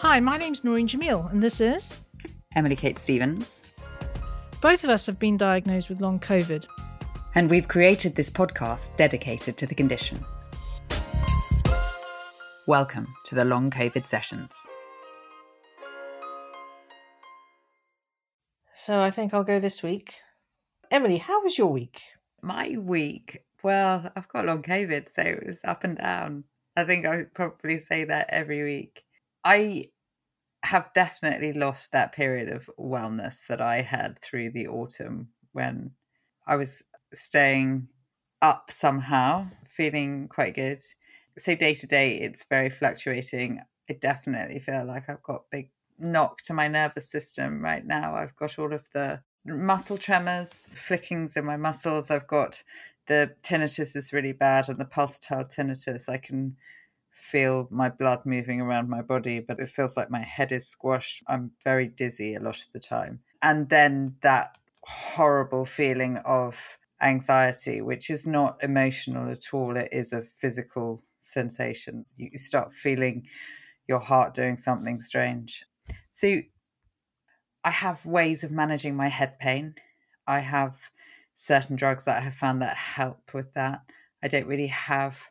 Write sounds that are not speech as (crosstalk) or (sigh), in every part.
Hi, my name's Noreen Jamil, and this is Emily Kate Stevens. Both of us have been diagnosed with long COVID. And we've created this podcast dedicated to the condition. Welcome to the Long COVID Sessions. So I think I'll go this week. Emily, how was your week? My week, well, I've got long COVID, so it was up and down. I think I would probably say that every week. I have definitely lost that period of wellness that I had through the autumn when I was staying up somehow, feeling quite good. So day to day, it's very fluctuating. I definitely feel like I've got big knock to my nervous system right now. I've got all of the muscle tremors, flickings in my muscles. I've got the tinnitus is really bad and the pulsatile tinnitus. I can feel my blood moving around my body, but it feels like my head is squashed. I'm very dizzy a lot of the time. And then that horrible feeling of anxiety, which is not emotional at all, it is a physical sensation. You start feeling your heart doing something strange. So I have ways of managing my head pain. I have certain drugs that I have found that help with that. I don't really have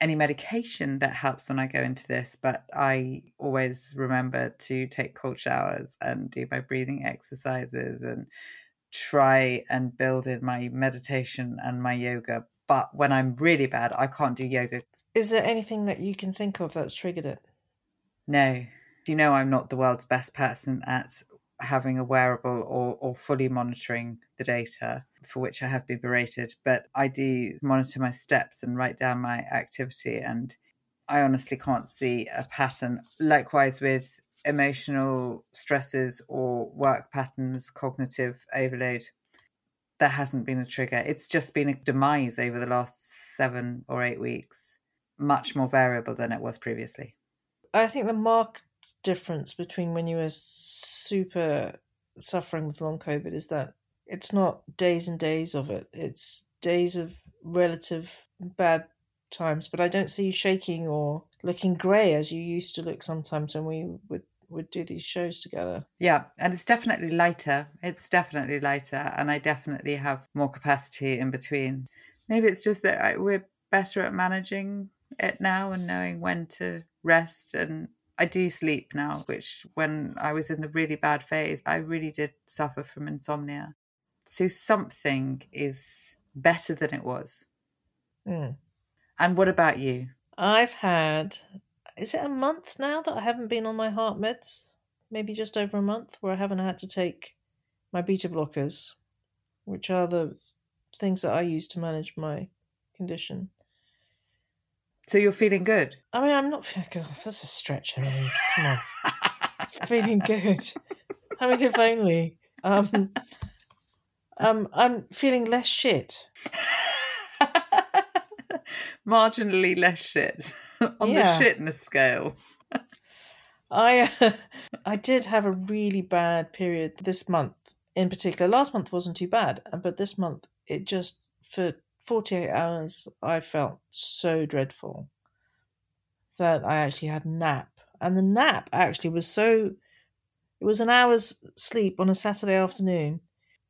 any medication that helps when I go into this, but I always remember to take cold showers and do my breathing exercises and try and build in my meditation and my yoga. But when I'm really bad, I can't do yoga. Is there anything that you can think of that's triggered it? No. Do you know, I'm not the world's best person at having a wearable or, or fully monitoring the data for which I have been berated, but I do monitor my steps and write down my activity. And I honestly can't see a pattern. Likewise, with emotional stresses or work patterns, cognitive overload, there hasn't been a trigger. It's just been a demise over the last seven or eight weeks, much more variable than it was previously. I think the marked difference between when you were super suffering with long COVID is that it's not days and days of it. It's days of relative bad times. But I don't see you shaking or looking grey as you used to look sometimes when we would would do these shows together. Yeah, and it's definitely lighter. It's definitely lighter, and I definitely have more capacity in between. Maybe it's just that I, we're better at managing it now and knowing when to rest and I do sleep now, which when I was in the really bad phase, I really did suffer from insomnia. So something is better than it was. Mm. And what about you? I've had, is it a month now that I haven't been on my heart meds? Maybe just over a month where I haven't had to take my beta blockers, which are the things that I use to manage my condition. So you're feeling good? I mean, I'm not feeling (laughs) good. That's a stretch, I mean. Come on. feeling good. (laughs) I mean, if only. Um, um, I'm feeling less shit. (laughs) Marginally less shit (laughs) on Yeah. the shitness scale. I uh, (laughs) I did have a really bad period this month in particular. Last month wasn't too bad, uh, but this month it just for 48 hours I felt so dreadful that I actually had a nap. And the nap actually was so it was an hour's sleep on a Saturday afternoon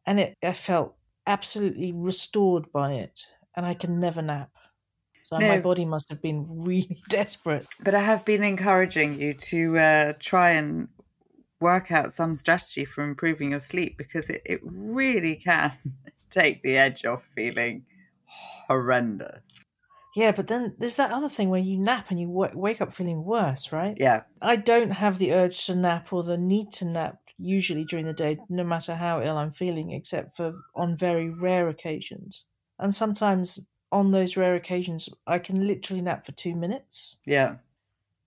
and it I felt absolutely restored by it and I can never nap. So my body must have been really (laughs) desperate. But I have been encouraging you to uh, try and work out some strategy for improving your sleep because it, it really can (laughs) take the edge off feeling horrendous. Yeah, but then there's that other thing where you nap and you w- wake up feeling worse, right? Yeah. I don't have the urge to nap or the need to nap usually during the day, no matter how ill I'm feeling, except for on very rare occasions. And sometimes on those rare occasions, I can literally nap for two minutes. Yeah.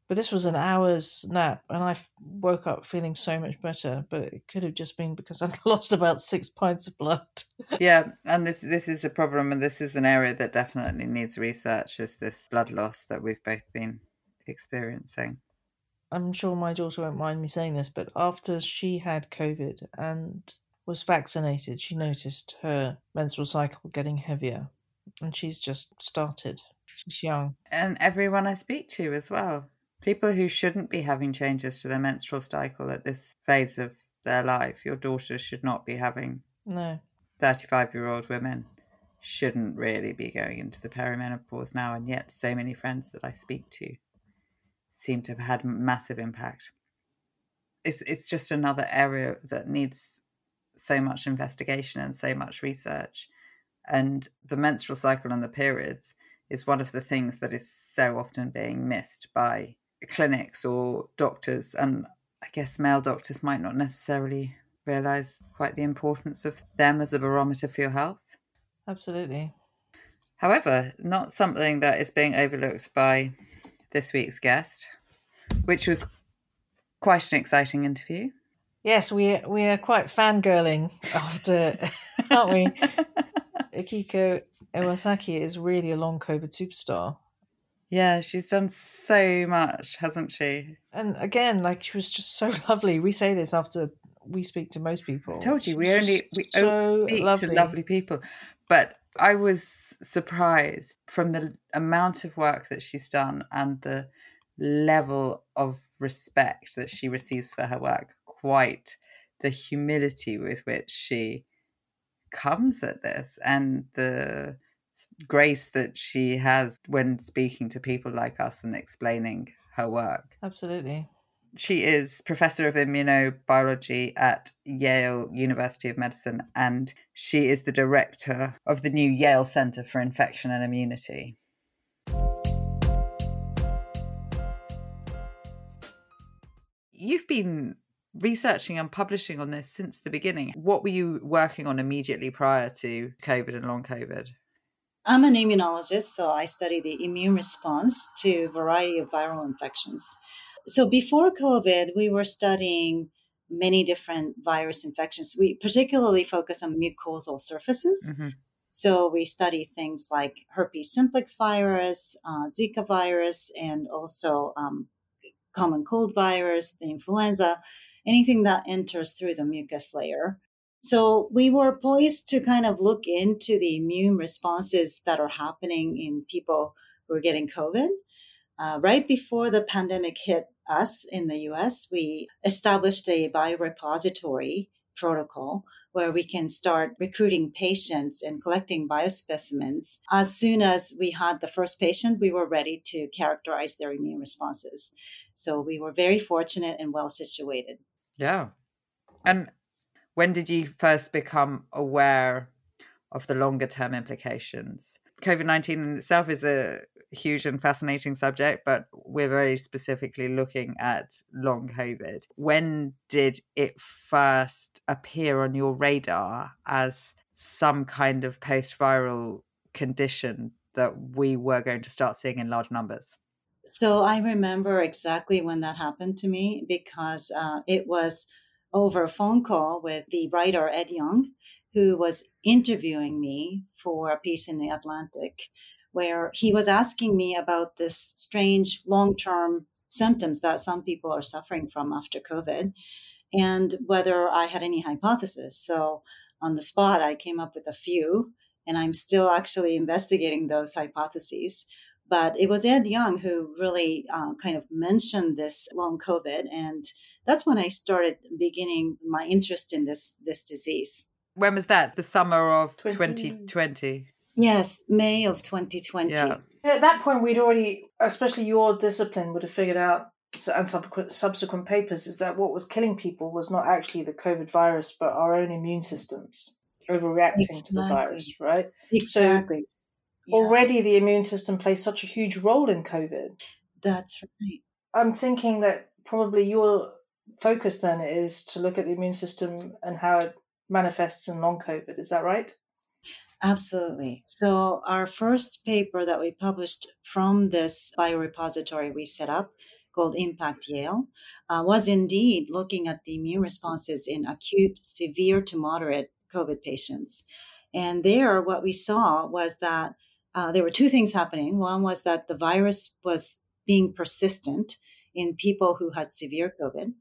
But this was an hour's nap, and I woke up feeling so much better. But it could have just been because (laughs) I'd lost about six pints of blood. (laughs) Yeah, and this this is a problem, and this is an area that definitely needs research. Is this blood loss that we've both been experiencing? I'm sure my daughter won't mind me saying this, but after she had COVID and was vaccinated, she noticed her menstrual cycle getting heavier, and she's just started. She's young. And everyone I speak to as well. People who shouldn't be having changes to their menstrual cycle at this phase of their life, your daughters should not be having. No. 35 year old women shouldn't really be going into the perimenopause now, and yet so many friends that I speak to seem to have had massive impact. It's it's just another area that needs so much investigation and so much research. And the menstrual cycle and the periods is one of the things that is so often being missed by clinics or doctors. And I guess male doctors might not necessarily realize quite the importance of them as a barometer for your health. Absolutely. However, not something that is being overlooked by this week's guest, which was quite an exciting interview. Yes, we we are quite fangirling after, (laughs) aren't we? Akiko Iwasaki is really a long COVID superstar. Yeah, she's done so much, hasn't she? And again, like she was just so (laughs) lovely. We say this after we speak to most people. I told you we only we so only speak lovely. to lovely people, but I was surprised from the amount of work that she's done and the level of respect that she receives for her work. Quite the humility with which she comes at this, and the grace that she has when speaking to people like us and explaining her work. Absolutely. She is professor of immunobiology at Yale University of Medicine, and she is the director of the new Yale Center for Infection and Immunity. You've been researching and publishing on this since the beginning. What were you working on immediately prior to COVID and long COVID? I'm an immunologist, so I study the immune response to a variety of viral infections. So before COVID, we were studying many different virus infections. We particularly focus on mucosal surfaces. Mhm. So we study things like herpes simplex virus, uh, Zika virus, and also um, common cold virus, the influenza, anything that enters through the mucus layer. So we were poised to kind of look into the immune responses that are happening in people who are getting COVID. Uh, right before the pandemic hit us in the US, we established a biorepository protocol where we can start recruiting patients and collecting biospecimens. As soon as we had the first patient, we were ready to characterize their immune responses. So we were very fortunate and well situated. Yeah. And when did you first become aware of the longer term implications? COVID 19 in itself is a huge and fascinating subject, but we're very specifically looking at long COVID. When did it first appear on your radar as some kind of post viral condition that we were going to start seeing in large numbers? So I remember exactly when that happened to me because uh, it was over a phone call with the writer Ed Yong, who was interviewing me for a piece in the Atlantic, where he was asking me about this strange long term symptoms that some people are suffering from after COVID and whether I had any hypothesis. So on the spot, I came up with a few, and I'm still actually investigating those hypotheses. But it was Ed Yong who really uh, kind of mentioned this long COVID, and that's when I started beginning my interest in this this disease. When was that? The summer of 20 2020. Yes, May of 2020. Yeah. Yeah, At that point, we'd already, especially your discipline, would have figured out, so- and subsequent, subsequent papers, is that what was killing people was not actually the COVID virus, but our own immune systems overreacting to the virus, right? Exactly. Yeah, Already the immune system plays such a huge role in COVID. that's right. I'm thinking that probably your focus then is to look at the immune system and how it manifests in long COVID. Is that right? Absolutely. So, our first paper that we published from this biorepository we set up, called Impact Yale, uh, was indeed looking at the immune responses in acute, severe to moderate COVID patients. And there, what we saw was that uh, there were two things happening. One was that the virus was being persistent in people who had severe COVID.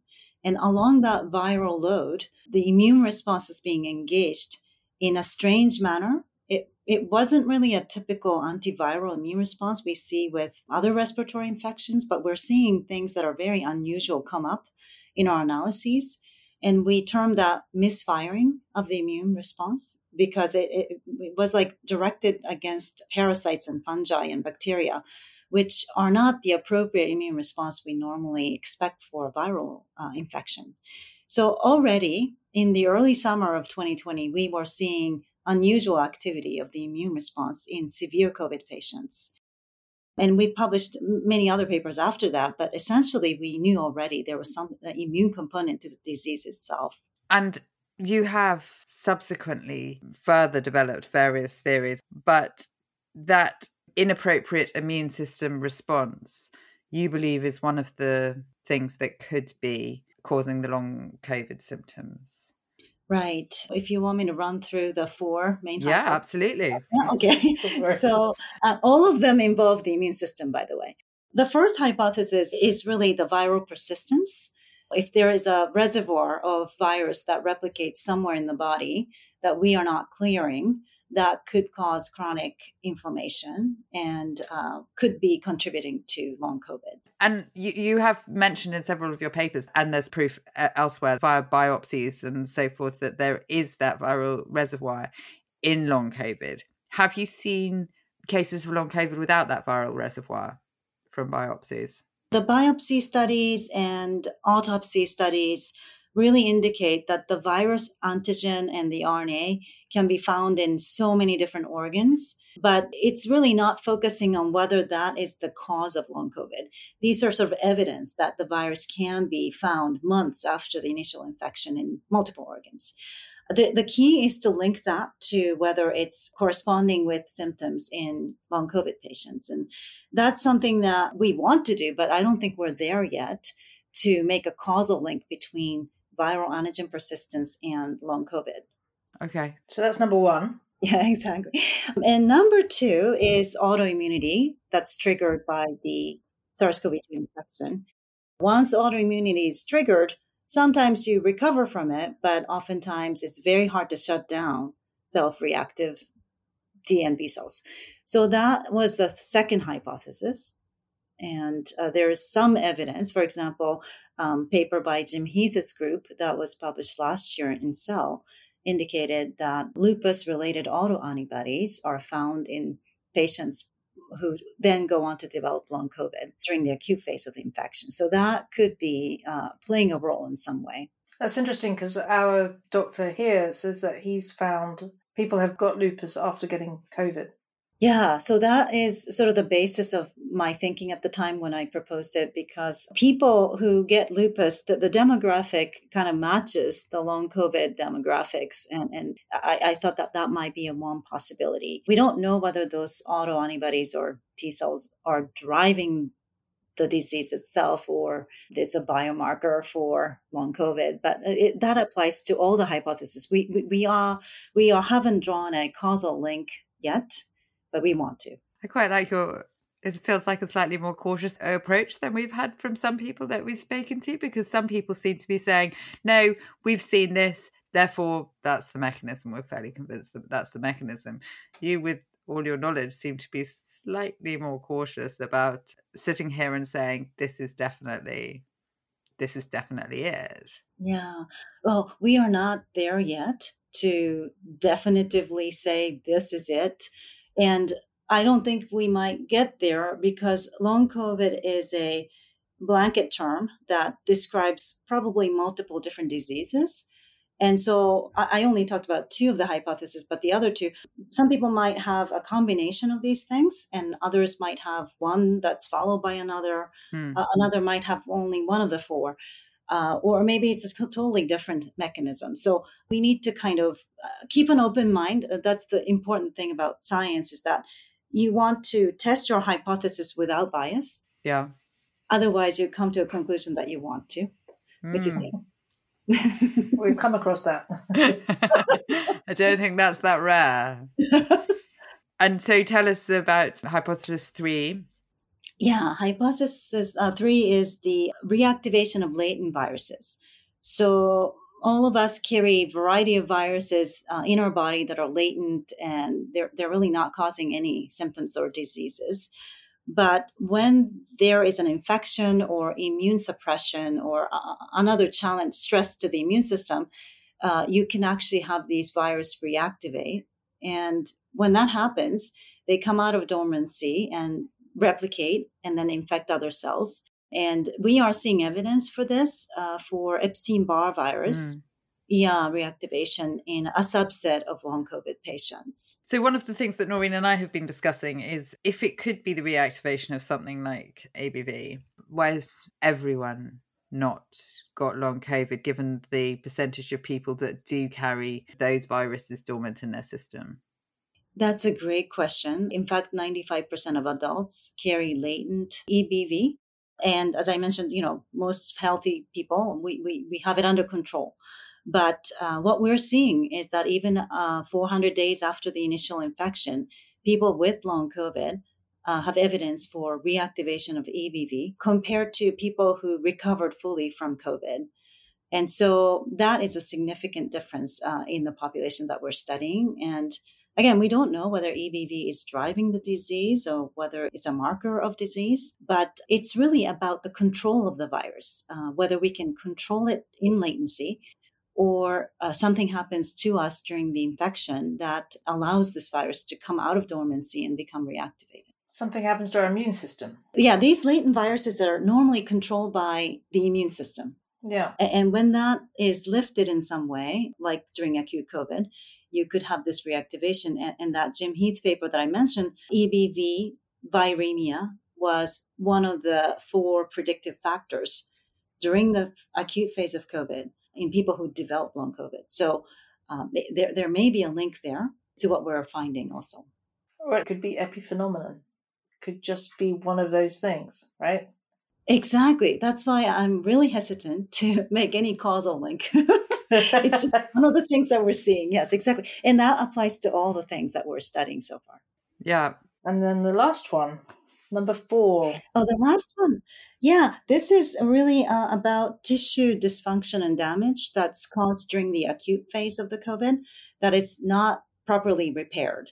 And along that viral load, the immune response is being engaged in a strange manner. It, it wasn't really a typical antiviral immune response we see with other respiratory infections, but we're seeing things that are very unusual come up in our analyses. And we term that misfiring of the immune response because it, it, it was like directed against parasites and fungi and bacteria, which are not the appropriate immune response we normally expect for a viral uh, infection. So already in the early summer of 2020, we were seeing unusual activity of the immune response in severe COVID patients. And we published many other papers after that, but essentially we knew already there was some immune component to the disease itself. And you have subsequently further developed various theories, but that inappropriate immune system response, you believe, is one of the things that could be causing the long COVID symptoms. Right. If you want me to run through the four main. Yeah, absolutely. Okay. (laughs) so uh, all of them involve the immune system, by the way. The first hypothesis is really the viral persistence. If there is a reservoir of virus that replicates somewhere in the body that we are not clearing, that could cause chronic inflammation and uh, could be contributing to long COVID. And you, you have mentioned in several of your papers, and there's proof uh, elsewhere via biopsies and so forth, that there is that viral reservoir in long COVID. Have you seen cases of long COVID without that viral reservoir from biopsies? The biopsy studies and autopsy studies really indicate that the virus antigen and the RNA can be found in so many different organs, but it's really not focusing on whether that is the cause of long COVID. These are sort of evidence that the virus can be found months after the initial infection in multiple organs. The, the key is to link that to whether it's corresponding with symptoms in long COVID patients. And that's something that we want to do, but I don't think we're there yet to make a causal link between viral antigen persistence and long COVID. Okay. So that's number one. Yeah, (laughs) exactly. Um, and number two is autoimmunity that's triggered by the SARS CoV 2 infection. Once autoimmunity is triggered, sometimes you recover from it, but oftentimes it's very hard to shut down self reactive T and B cells. So that was the second hypothesis. And uh, there is some evidence, for example, um, paper by Jim Heath's group that was published last year in Cell indicated that lupus related autoantibodies are found in patients who then go on to develop long COVID during the acute phase of the infection. So that could be uh, playing a role in some way. That's interesting because our doctor here says that he's found people have got lupus after getting COVID. Yeah, so that is sort of the basis of my thinking at the time when I proposed it because people who get lupus, the, the demographic kind of matches the long COVID demographics. And, and I, I thought that that might be a one possibility. We don't know whether those autoantibodies or T cells are driving the disease itself or it's a biomarker for long covid but it, that applies to all the hypotheses we, we, we are we are haven't drawn a causal link yet but we want to. I quite like your. It feels like a slightly more cautious approach than we've had from some people that we've spoken to, because some people seem to be saying, "No, we've seen this, therefore that's the mechanism." We're fairly convinced that that's the mechanism. You, with all your knowledge, seem to be slightly more cautious about sitting here and saying, "This is definitely." This is definitely it. Yeah. Well, we are not there yet to definitively say this is it and I don't think we might get there because long COVID is a blanket term that describes probably multiple different diseases. And so I only talked about two of the hypotheses, but the other two, some people might have a combination of these things, and others might have one that's followed by another. Hmm. Uh, another might have only one of the four uh, or maybe it's a totally different mechanism. So we need to kind of uh, keep an open mind. Uh, that's the important thing about science is that you want to test your hypothesis without bias. Yeah. Otherwise, you come to a conclusion that you want to, mm. which is mm. (laughs) We've come across that. (laughs) I don't think that's that rare. (laughs) and so tell us about hypothesis three. Yeah, hypothesis uh, three is the reactivation of latent viruses. So all of us carry a variety of viruses uh, in our body that are latent and they're, they're really not causing any symptoms or diseases. But when there is an infection or immune suppression or uh, another challenge, stress to the immune system, uh, you can actually have these viruses reactivate. And when that happens, they come out of dormancy and replicate and then infect other cells. And we are seeing evidence for this uh, for Epstein Barr virus. Mm. Yeah, reactivation in a subset of long COVID patients. So, one of the things that Noreen and I have been discussing is if it could be the reactivation of something like EBV, why has everyone not got long COVID, given the percentage of people that do carry those viruses dormant in their system? That's a great question. In fact, 95% of adults carry latent EBV. And as I mentioned, you know, most healthy people, we, we, we have it under control. But uh, what we're seeing is that even uh, 400 days after the initial infection, people with long COVID uh, have evidence for reactivation of EBV compared to people who recovered fully from COVID. And so that is a significant difference uh, in the population that we're studying. And Again, we don't know whether EBV is driving the disease or whether it's a marker of disease, but it's really about the control of the virus, uh, whether we can control it in latency or uh, something happens to us during the infection that allows this virus to come out of dormancy and become reactivated. Something happens to our immune system. Yeah, these latent viruses are normally controlled by the immune system. Yeah. And when that is lifted in some way, like during acute COVID, you could have this reactivation. And, that Jim Heath paper that I mentioned, EBV viremia was one of the four predictive factors during the acute phase of COVID in people who develop long COVID. So um, there, there may be a link there to what we're finding also. Or it could be epiphenomenon. Could just be one of those things, right? Exactly. That's why I'm really hesitant to (laughs) make any causal link. (laughs) it's just one of the things that we're seeing. Yes, exactly. And that applies to all the things that we're studying so far. Yeah. And then the last one, number four. Oh, the last one. Yeah, this is really uh, about tissue dysfunction and damage that's caused during the acute phase of the COVID that is not properly repaired.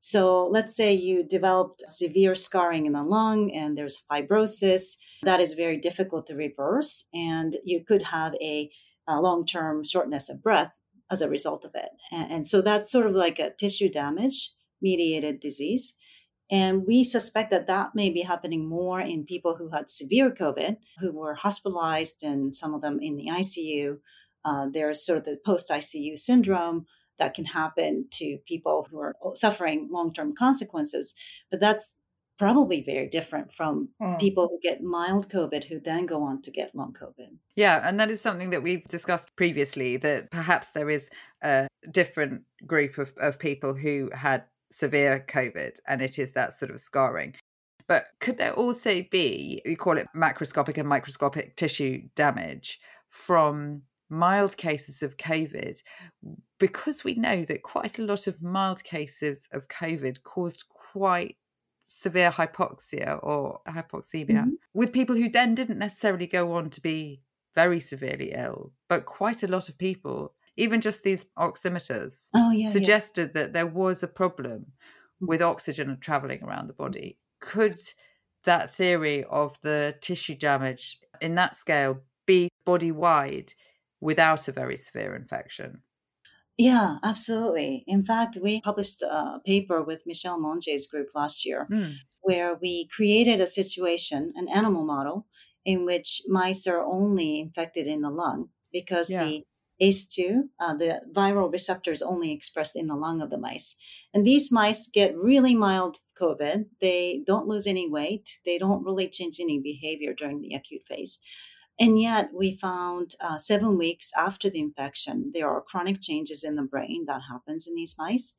So let's say you developed severe scarring in the lung and there's fibrosis. That is very difficult to reverse. And you could have a uh, long term shortness of breath as a result of it. And, and so that's sort of like a tissue damage mediated disease. And we suspect that that may be happening more in people who had severe COVID, who were hospitalized, and some of them in the ICU. Uh, there's sort of the post ICU syndrome that can happen to people who are suffering long term consequences. But that's probably very different from mm. people who get mild COVID who then go on to get long COVID. Yeah, and that is something that we've discussed previously that perhaps there is a different group of, of people who had severe COVID and it is that sort of scarring. But could there also be, we call it macroscopic and microscopic tissue damage from mild cases of COVID, because we know that quite a lot of mild cases of COVID caused quite severe hypoxia or hypoxemia mm-hmm. with people who then didn't necessarily go on to be very severely ill, but quite a lot of people, even just these oximeters, oh, yeah, suggested yes. that there was a problem mm. with oxygen traveling around the body. Could that theory of the tissue damage in that scale be body wide without a very severe infection? Yeah, absolutely. In fact, we published a paper with Michelle Monje's group last year mm. where we created a situation, an animal model, in which mice are only infected in the lung because yeah. the ACE2, uh, the viral receptor is only expressed in the lung of the mice. And these mice get really mild COVID. They don't lose any weight. They don't really change any behavior during the acute phase. And yet, we found uh, seven weeks after the infection, there are chronic changes in the brain that happens in these mice.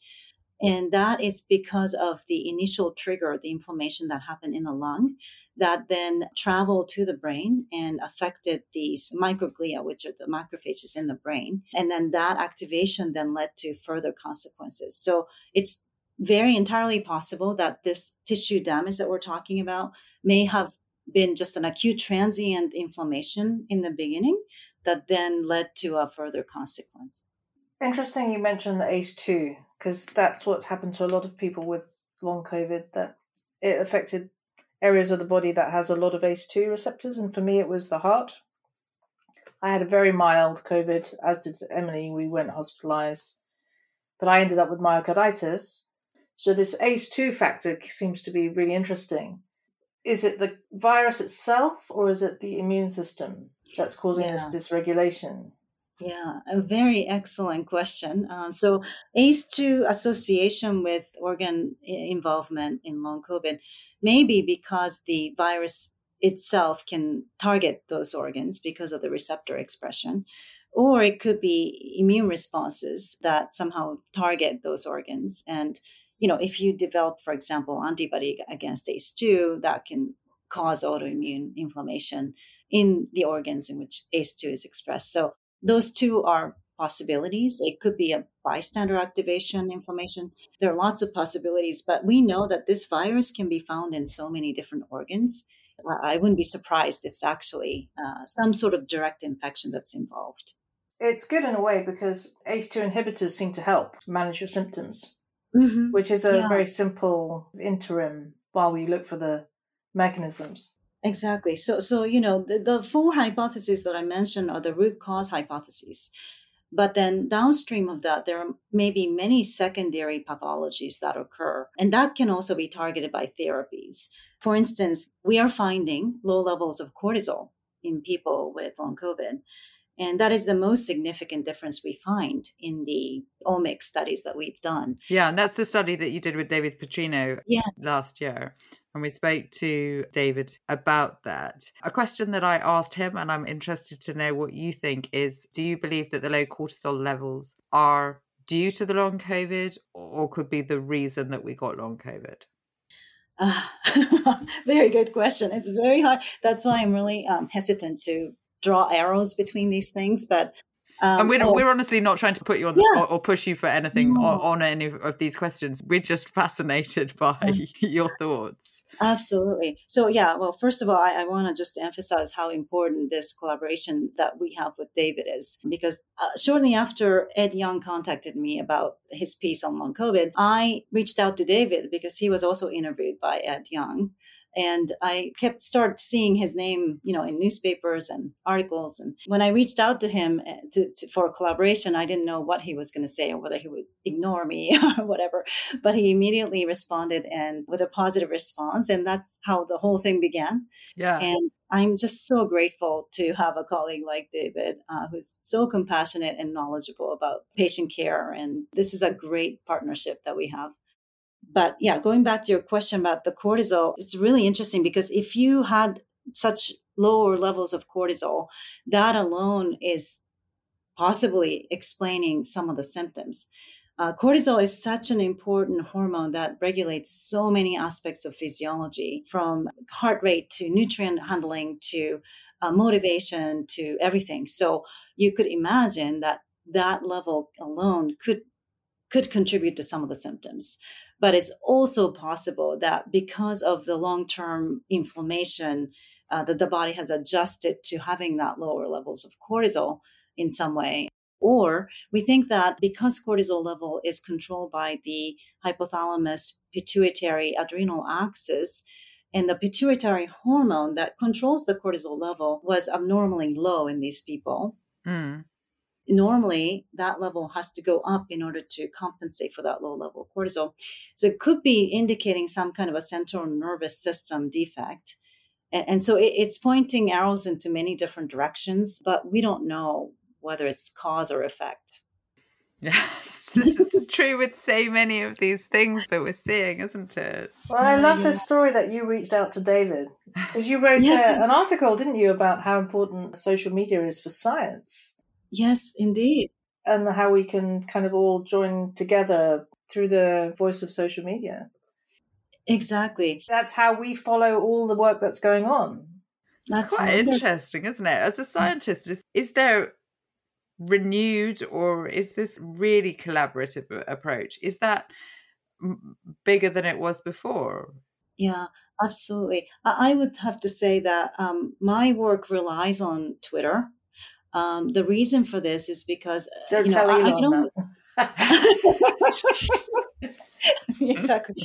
And that is because of the initial trigger, the inflammation that happened in the lung, that then traveled to the brain and affected these microglia, which are the macrophages in the brain. And then that activation then led to further consequences. So it's very entirely possible that this tissue damage that we're talking about may have been just an acute transient inflammation in the beginning that then led to a further consequence. Interesting you mentioned the ACE2 because that's what happened to a lot of people with long COVID that it affected areas of the body that has a lot of ACE2 receptors and for me it was the heart. I had a very mild COVID as did Emily we weren't hospitalized but I ended up with myocarditis. So this ACE2 factor seems to be really interesting. Is it the virus itself or is it the immune system that's causing Yeah. this dysregulation? Yeah, a very excellent question. Uh, so, ACE2 association with organ involvement in long COVID may be because the virus itself can target those organs because of the receptor expression, or it could be immune responses that somehow target those organs. And, you know, if you develop, for example, antibody against ACE2, that can cause autoimmune inflammation in the organs in which ACE2 is expressed. So, those two are possibilities. It could be a bystander activation inflammation. There are lots of possibilities, but we know that this virus can be found in so many different organs. I wouldn't be surprised if it's actually uh, some sort of direct infection that's involved. It's good in a way because ACE2 inhibitors seem to help manage your symptoms, Mm-hmm. which is a Yeah. very simple interim while we look for the mechanisms. Exactly. So, so you know, the, the four hypotheses that I mentioned are the root cause hypotheses. But then downstream of that, there are maybe many secondary pathologies that occur, and that can also be targeted by therapies. For instance, we are finding low levels of cortisol in people with long COVID. And that is the most significant difference we find in the omics studies that we've done. Yeah, and that's the study that you did with David Putrino Yeah. last year. And we spoke to David about that. A question that I asked him, and I'm interested to know what you think, is do you believe that the low cortisol levels are due to the long COVID or could be the reason that we got long COVID? Uh, (laughs) very good question. It's very hard. That's why I'm really um, hesitant to draw arrows between these things. But um, and we're, we're honestly not trying to put you on the Yeah. spot or push you for anything No. on, on any of these questions. We're just fascinated (laughs) by your thoughts. absolutely. So yeah. Well, first of all, I, I want to just emphasize how important this collaboration that we have with David is, because uh, shortly after Ed Yong contacted me about his piece on long COVID, I reached out to David because he was also interviewed by Ed Yong. And I kept start seeing his name, you know, in newspapers and articles. And when I reached out to him uh, to, to, for a collaboration, I didn't know what he was going to say or whether he would ignore me (laughs) or whatever. But he immediately responded and with a positive response, and that's how the whole thing began. Yeah. And I'm just so grateful to have a colleague like David uh, who's so compassionate and knowledgeable about patient care. And this is a great partnership that we have. But yeah, going back to your question about the cortisol, it's really interesting because if you had such lower levels of cortisol, that alone is possibly explaining some of the symptoms. Uh, cortisol is such an important hormone that regulates so many aspects of physiology from heart rate to nutrient handling to uh, motivation to everything. So you could imagine that that level alone could could contribute to some of the symptoms. But it's also possible that because of the long term inflammation, uh, that the body has adjusted to having that lower levels of cortisol in some way. Or we think that because cortisol level is controlled by the hypothalamus pituitary adrenal axis, and the pituitary hormone that controls the cortisol level was abnormally low in these people. Mm. Normally, that level has to go up in order to compensate for that low level of cortisol. So it could be indicating some kind of a central nervous system defect. And, and so it, it's pointing arrows into many different directions, but we don't know whether it's cause or effect. Yes, (laughs) this is true with so many of these things that we're seeing, isn't it? Well, I love yeah. this story that you reached out to David because you wrote (laughs) Yes. uh, an article, didn't you, about how important social media is for science Yes, indeed. and how we can kind of all join together through the voice of social media. Exactly. That's how we follow all the work that's going on. That's Quite wonderful. interesting, isn't it? As a scientist, is, is there renewed or is this really collaborative approach? Is that bigger than it was before? Yeah, absolutely. I I would have to say that um, my work relies on Twitter. Um, the reason for this is because uh, Don't you know, tell I- Elon don't- that. (laughs) exactly.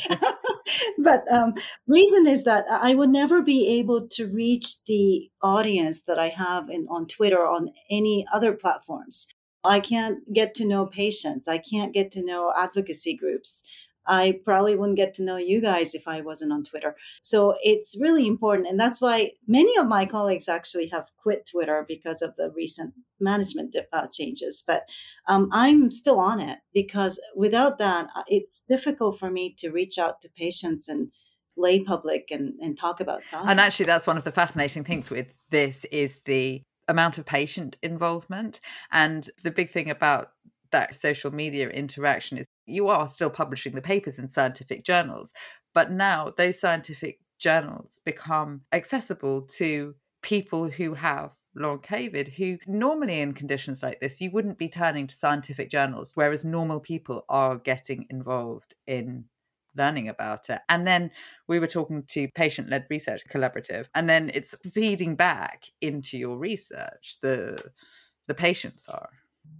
(laughs) but um, reason is that I would never be able to reach the audience that I have in, on Twitter or on any other platforms. I can't get to know patients. I can't get to know advocacy groups. I probably wouldn't get to know you guys if I wasn't on Twitter. So it's really important. And that's why many of my colleagues actually have quit Twitter because of the recent management uh, changes. But um, I'm still on it because without that, uh, it's difficult for me to reach out to patients and lay public and, and talk about science. And actually, that's one of the fascinating things with this is the amount of patient involvement. And the big thing about that social media interaction is you are still publishing the papers in scientific journals, but now those scientific journals become accessible to people who have long COVID, who normally in conditions like this, you wouldn't be turning to scientific journals, whereas normal people are getting involved in learning about it. And then we were talking to Patient Led Research Collaborative, and then it's feeding back into your research. The the patients are.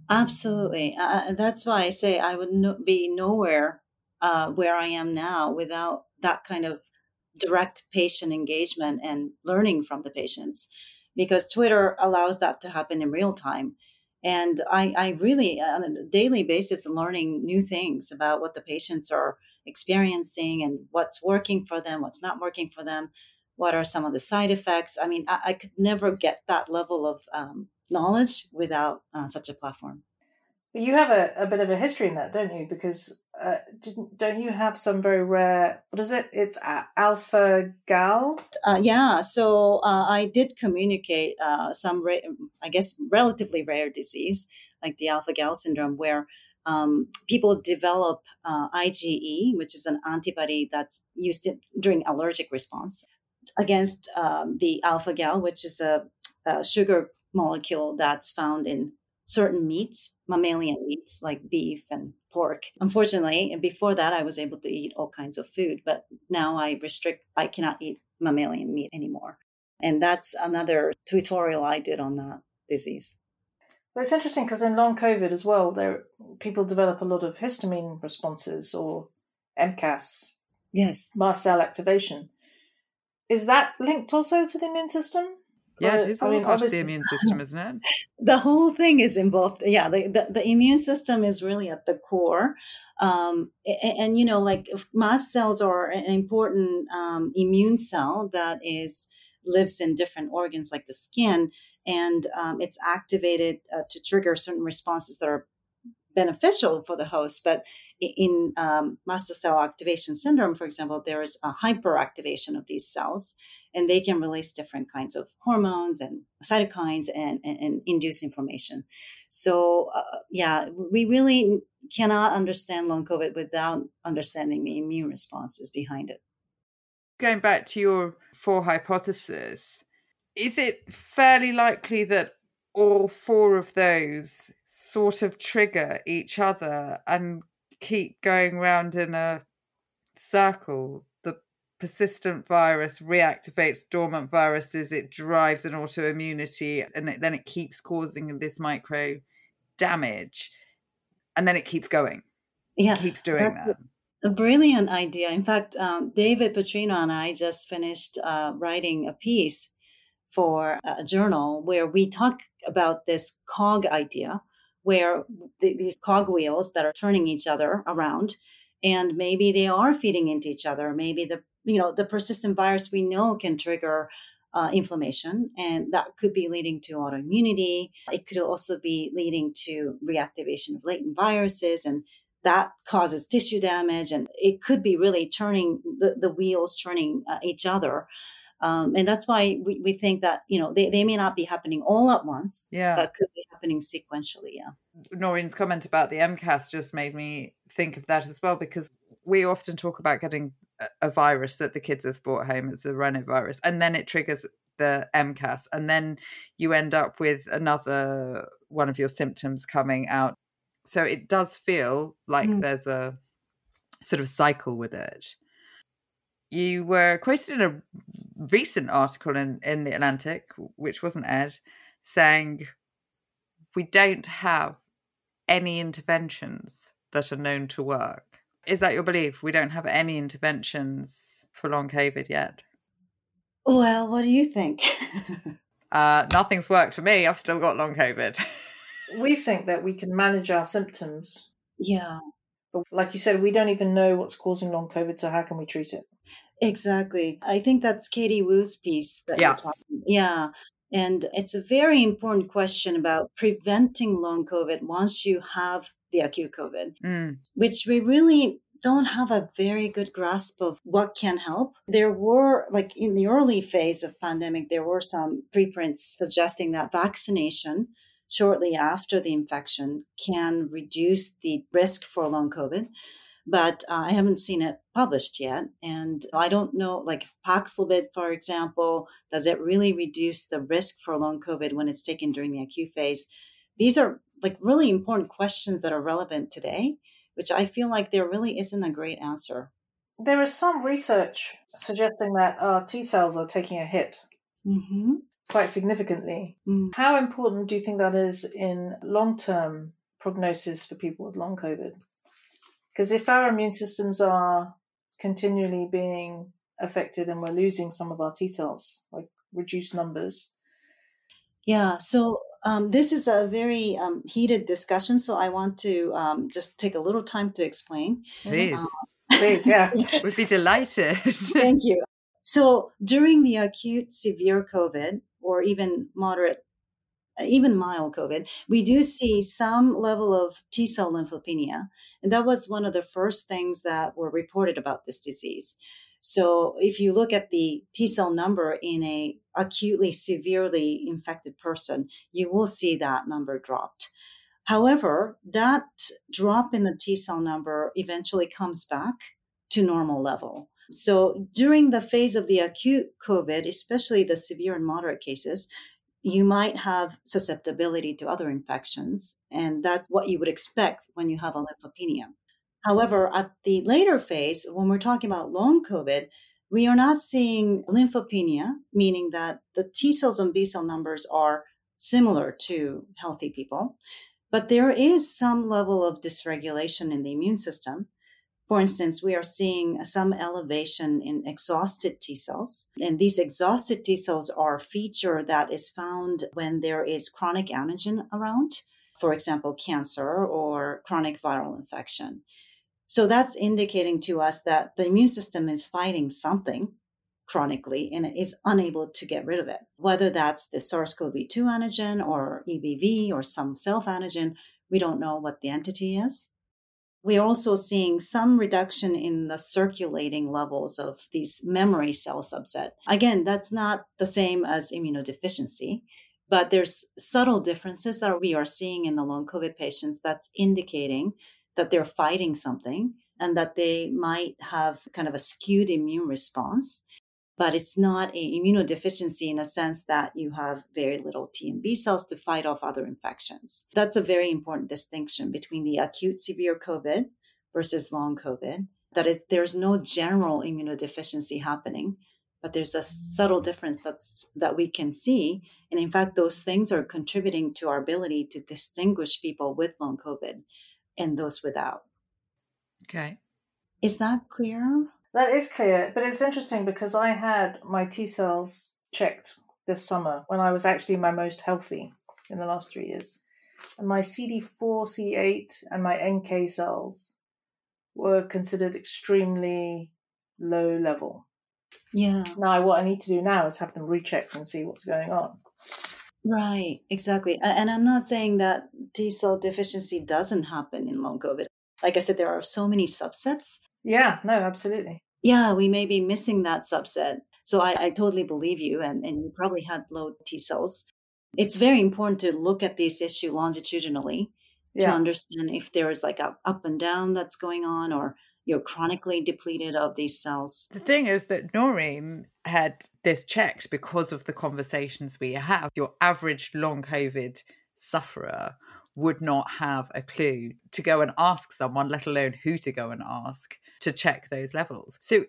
Absolutely. Uh, that's why I say I would no- be nowhere uh, where I am now without that kind of direct patient engagement and learning from the patients, because Twitter allows that to happen in real time. And I, I really, on a daily basis, learning new things about what the patients are experiencing and what's working for them, what's not working for them, what are some of the side effects. I mean, I, I could never get that level of um, knowledge without uh, such a platform. But you have a, a bit of a history in that, don't you? Because uh, didn't don't you have some very rare? What is it? It's alpha gal. Uh, yeah, so uh, I did communicate uh, some, ra- I guess, relatively rare disease like the alpha gal syndrome, where um, people develop uh, IgE, which is an antibody that's used in, during allergic response against um, the alpha gal, which is a, a sugar molecule that's found in certain meats, mammalian meats like beef and pork. Unfortunately, before that, I was able to eat all kinds of food, but now I restrict, I cannot eat mammalian meat anymore. And that's another tutorial I did on that disease. But it's interesting because in long COVID as well, there people develop a lot of histamine responses or MCAS, Yes. mast cell activation. Is that linked also to the immune system? Yeah, it is I all mean, part of the immune system, (laughs) isn't it? the whole thing is involved yeah the, the, the immune system is really at the core um, and, and, you know like mast cells are an important um, immune cell that is lives in different organs like the skin and um, it's activated uh, to trigger certain responses that are beneficial for the host but in um, mast cell activation syndrome for example there is a hyperactivation of these cells and they can release different kinds of hormones and cytokines and, and, and induce inflammation. So, uh, yeah, we really cannot understand long COVID without understanding the immune responses behind it. Going back to your four hypotheses, is it fairly likely that all four of those sort of trigger each other and keep going round in a circle? Persistent virus reactivates dormant viruses, it drives an autoimmunity, and it, then it keeps causing this micro damage, and then it keeps going. Yeah, It keeps doing that. a brilliant idea. In fact, um, David Putrino and I just finished uh, writing a piece for a journal where we talk about this cog idea, where th- these cog wheels that are turning each other around, and maybe they are feeding into each other. Maybe the you know the persistent virus we know can trigger uh, inflammation, and that could be leading to autoimmunity. It could also be leading to reactivation of latent viruses, and that causes tissue damage, and it could be really turning the, the wheels turning uh, each other. Um, and that's why we, we think that you know they, they may not be happening all at once, Yeah. but could be happening sequentially. Yeah. Noreen's comment about the MCAS just made me think of that as well because we often talk about getting a virus that the kids have brought home. It's a rhinovirus, and then it triggers the MCAS, and then you end up with another one of your symptoms coming out. So it does feel like Mm. there's a sort of cycle with it. You were quoted in a recent article in, in the Atlantic, which wasn't aired, saying we don't have any interventions that are known to work. Is that your belief? We don't have any interventions for long COVID yet? Well, what do you think? (laughs) uh, nothing's worked for me. I've still got long COVID. we think that we can manage our symptoms. Yeah. But like you said, we don't even know what's causing long COVID, so how can we treat it? Exactly. I think that's Katie Wu's piece. That yeah. Yeah. And it's a very important question about preventing long COVID once you have the acute COVID, mm. which we really don't have a very good grasp of what can help. There were, like in the early phase of pandemic, there were some preprints suggesting that vaccination shortly after the infection can reduce the risk for long COVID. But uh, I haven't seen it published yet. And I don't know, like Paxlovid, for example, does it really reduce the risk for long COVID when it's taken during the acute phase? These are like really important questions that are relevant today, which I feel like there really isn't a great answer. There is some research suggesting that our T cells are taking a hit. Mm-hmm quite significantly. Mm. How important do you think that is in long term prognosis for people with long COVID? Because if our immune systems are continually being affected and we're losing some of our T cells, like reduced numbers. Yeah, so um, this is a very um, heated discussion, so I want to um, just take a little time to explain. Please. Um, Please, yeah. (laughs) We'd be delighted. Thank (laughs) you. So during the acute severe COVID, or even moderate, uh, even mild COVID, we do see some level of T cell lymphopenia. And that was one of the first things that were reported about this disease. So if you look at the T cell number in a acutely severely infected person, you will see that number dropped. However, that drop in the T cell number eventually comes back to normal level. So during the phase of the acute COVID, especially the severe and moderate cases, you might have susceptibility to other infections. And that's what you would expect when you have a lymphopenia. However, at the later phase, when we're talking about long COVID, we are not seeing lymphopenia, meaning that the T cells and B cell numbers are similar to healthy people. But there is some level of dysregulation in the immune system. For instance, we are seeing some elevation in exhausted T cells. And these exhausted T cells are a feature that is found when there is chronic antigen around, for example, cancer or chronic viral infection. So that's indicating to us that the immune system is fighting something chronically and is unable to get rid of it. Whether that's the SARS CoV 2 antigen or EBV or some self antigen, we don't know what the entity is. We're also seeing some reduction in the circulating levels of these memory cell subset. Again, that's not the same as immunodeficiency, but there's subtle differences that we are seeing in the long COVID patients that's indicating that they're fighting something and that they might have kind of a skewed immune response but it's not a immunodeficiency in a sense that you have very little T and B cells to fight off other infections. That's a very important distinction between the acute severe COVID versus long COVID. That is, there's no general immunodeficiency happening, but there's a subtle difference that's that we can see. And in fact, those things are contributing to our ability to distinguish people with long COVID and those without. Okay. Is that clear? That is clear, but it's interesting because I had my T cells checked this summer when I was actually my most healthy in the last three years. And my CD4, CD8, and my NK cells were considered extremely low level. Yeah. Now, what I need to do now is have them rechecked and see what's going on. Right, exactly. And I'm not saying that T cell deficiency doesn't happen in long COVID. Like I said, there are so many subsets yeah, no, absolutely. Yeah, we may be missing that subset. So I, I totally believe you, and, and you probably had low T cells. It's very important to look at this issue longitudinally yeah. to understand if there is like a up and down that's going on or you're chronically depleted of these cells. The thing is that Noreen had this checked because of the conversations we have. Your average long COVID sufferer would not have a clue to go and ask someone, let alone who to go and ask to check those levels. So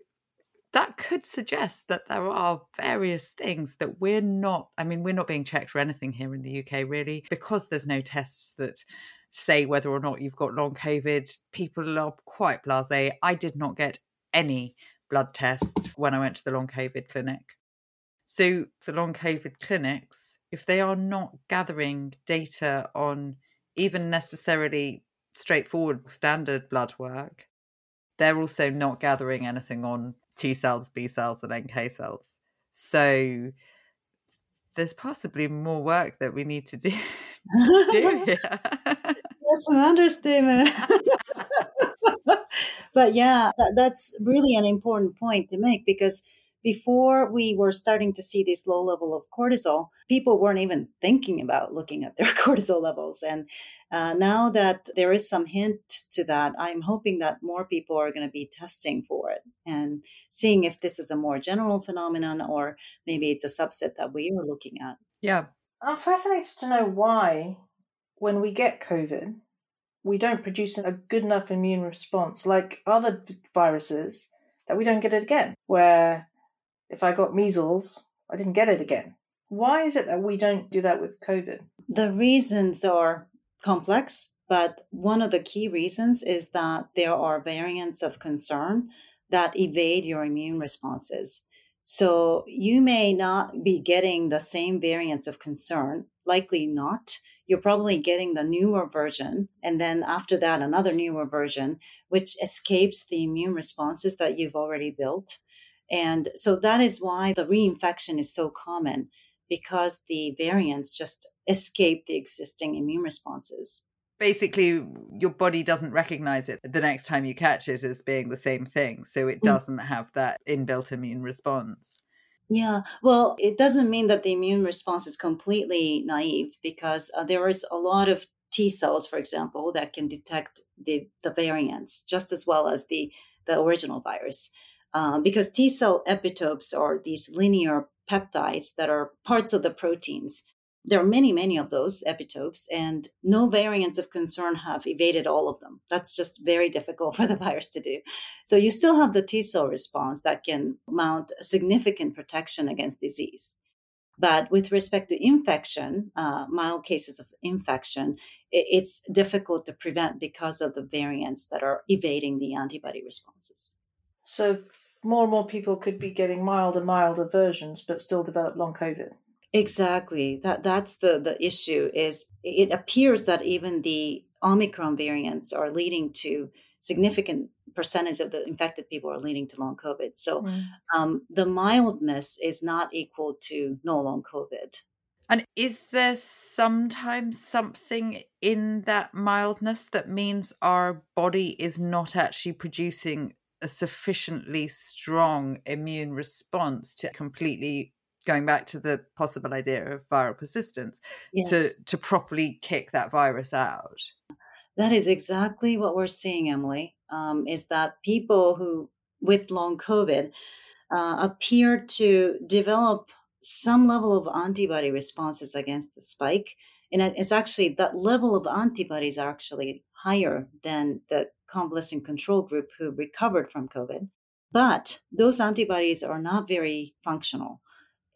that could suggest that there are various things that we're not, I mean, we're not being checked for anything here in the UK, really, because there's no tests that say whether or not you've got long COVID. People are quite blase. I did not get any blood tests when I went to the long COVID clinic. So, the long COVID clinics, if they are not gathering data on even necessarily straightforward standard blood work, they're also not gathering anything on T cells, B cells, and NK cells. So there's possibly more work that we need to do, (laughs) to do (laughs) here. That's an understatement. (laughs) but yeah, that, that's really an important point to make because before we were starting to see this low level of cortisol, people weren't even thinking about looking at their (laughs) cortisol levels. And uh, now that there is some hint to that, I'm hoping that more people are going to be testing for it and seeing if this is a more general phenomenon or maybe it's a subset that we are looking at. Yeah. I'm fascinated to know why, when we get COVID, we don't produce a good enough immune response like other viruses that we don't get it again. Where if I got measles, I didn't get it again. Why is it that we don't do that with COVID? The reasons are complex, but one of the key reasons is that there are variants of concern that evade your immune responses. So you may not be getting the same variants of concern, likely not. You're probably getting the newer version, and then after that, another newer version, which escapes the immune responses that you've already built. And so that is why the reinfection is so common because the variants just escape the existing immune responses. Basically, your body doesn't recognize it the next time you catch it as being the same thing. So it mm. doesn't have that inbuilt immune response. Yeah, well, it doesn't mean that the immune response is completely naive because uh, there is a lot of T cells, for example, that can detect the, the variants just as well as the, the original virus. Um, because T cell epitopes are these linear peptides that are parts of the proteins. There are many, many of those epitopes, and no variants of concern have evaded all of them. That's just very difficult (laughs) for the virus to do. So you still have the T cell response that can mount significant protection against disease. But with respect to infection, uh, mild cases of infection, it, it's difficult to prevent because of the variants that are evading the antibody responses. So more and more people could be getting milder, milder versions, but still develop long COVID. Exactly. That that's the the issue. Is it appears that even the Omicron variants are leading to significant percentage of the infected people are leading to long COVID. So mm. um, the mildness is not equal to no long COVID. And is there sometimes something in that mildness that means our body is not actually producing a sufficiently strong immune response to completely going back to the possible idea of viral persistence yes. to to properly kick that virus out that is exactly what we're seeing emily um, is that people who with long covid uh, appear to develop some level of antibody responses against the spike and it's actually that level of antibodies are actually higher than the convalescent control group who recovered from COVID. But those antibodies are not very functional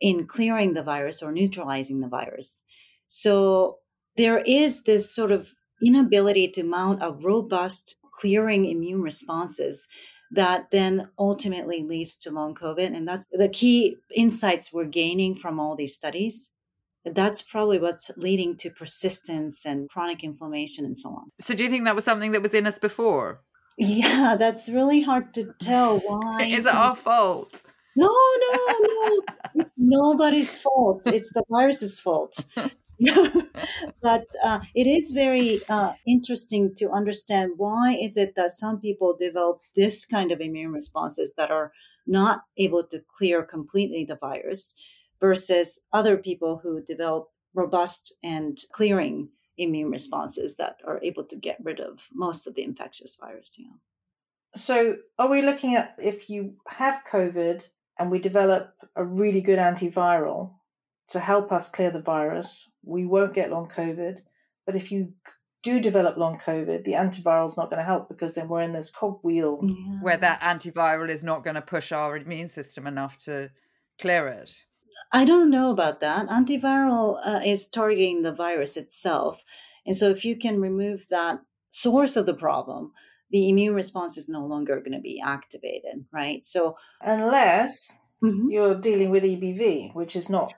in clearing the virus or neutralizing the virus. So there is this sort of inability to mount a robust clearing immune responses that then ultimately leads to long COVID. And that's the key insights we're gaining from all these studies that's probably what's leading to persistence and chronic inflammation and so on. So, do you think that was something that was in us before? Yeah, that's really hard to tell. (laughs) Why is it our fault? No, no, no. it's nobody's fault. It's the virus's fault. (laughs) but uh, it is very uh, interesting to understand why is it that some people develop this kind of immune responses that are not able to clear completely the virus versus other people who develop robust and clearing immune responses that are able to get rid of most of the infectious virus. You know. So, are we looking at if you have COVID and we develop a really good antiviral to help us clear the virus, we won't get long COVID. But if you do develop long COVID, the antiviral is not going to help because then we're in this cogwheel. Yeah. Where that antiviral is not going to push our immune system enough to clear it. I don't know about that. Antiviral uh, is targeting the virus itself. And so if you can remove that source of the problem, the immune response is no longer going to be activated, right? So, Unless Mhm. you're dealing with EBV, which is not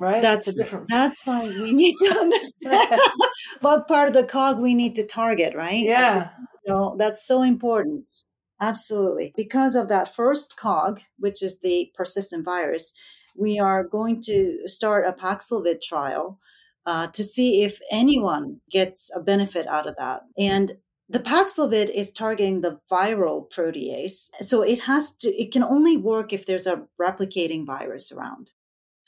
right. That's a different. (laughs) That's why we need to (laughs) understand (laughs) what part of the cog we need to target, right? Yeah. Because, you know, that's so important. Absolutely. Because of that first cog, which is the persistent virus, we are going to start a Paxlovid trial uh, to see if anyone gets a benefit out of that. And the Paxlovid is targeting the viral protease. So it has to, it can only work if there's a replicating virus around.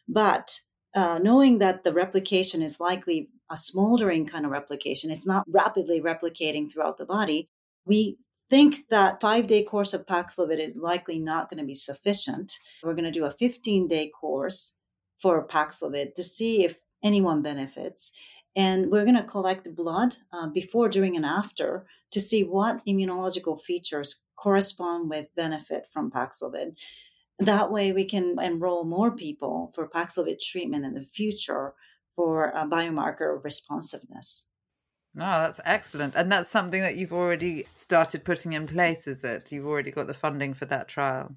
But uh, knowing that the replication is likely a smoldering kind of replication, it's not rapidly replicating throughout the body, we think that five day course of Paxlovid is likely not going to be sufficient. We're going to do a 15 day course for Paxlovid to see if anyone benefits. And we're going to collect blood uh, before, during, and after to see what immunological features correspond with benefit from Paxlovid. That way, we can enroll more people for Paxlovid treatment in the future for a biomarker responsiveness. No, that's excellent. And that's something that you've already started putting in place, is it? You've already got the funding for that trial.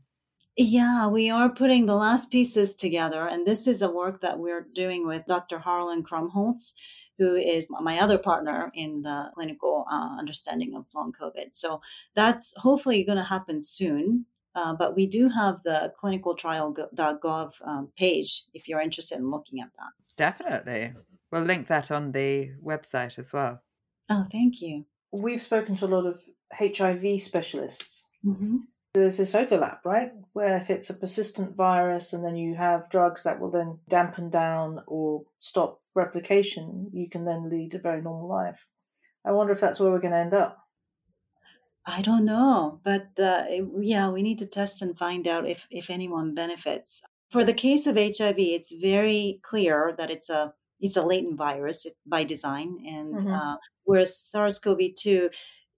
Yeah, we are putting the last pieces together. And this is a work that we're doing with Dr. Harlan Krumholz, who is my other partner in the clinical uh, understanding of long COVID. So that's hopefully going to happen soon. Uh, but we do have the clinicaltrial.gov um, page if you're interested in looking at that. Definitely. We'll link that on the website as well. Oh, thank you. We've spoken to a lot of HIV specialists. hmm There's this overlap, right? Where if it's a persistent virus and then you have drugs that will then dampen down or stop replication, you can then lead a very normal life. I wonder if that's where we're going to end up. I don't know, but uh, yeah, we need to test and find out if if anyone benefits. For the case of HIV, it's very clear that it's a it's a latent virus by design, and Mhm. uh, whereas SARS-CoV-2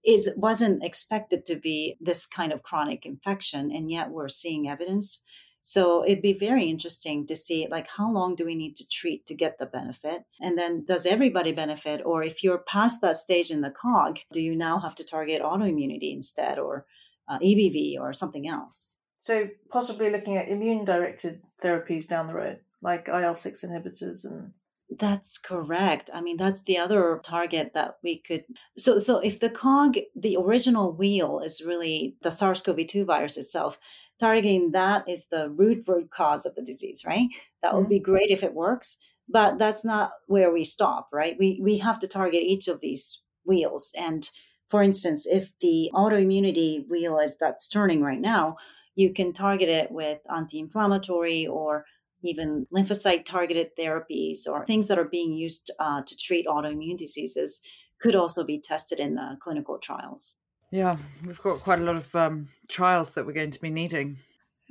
is wasn't expected to be this kind of chronic infection, and yet we're seeing evidence. So it'd be very interesting to see like how long do we need to treat to get the benefit? And then does everybody benefit? Or if you're past that stage in the COG, do you now have to target autoimmunity instead or uh, EBV or something else? So possibly looking at immune directed therapies down the road, like IL six inhibitors and That's correct. I mean, that's the other target that we could. So, so if the COG, the original wheel is really the SARS-CoV-2 virus itself, targeting that is the root root cause of the disease, right? That would be great if it works, but that's not where we stop, right? We we have to target each of these wheels. And for instance, if the autoimmunity wheel is that's turning right now, you can target it with anti-inflammatory or even lymphocyte targeted therapies or things that are being used uh, to treat autoimmune diseases could also be tested in the clinical trials. Yeah, we've got quite a lot of um, trials that we're going to be needing.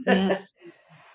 Yes. (laughs)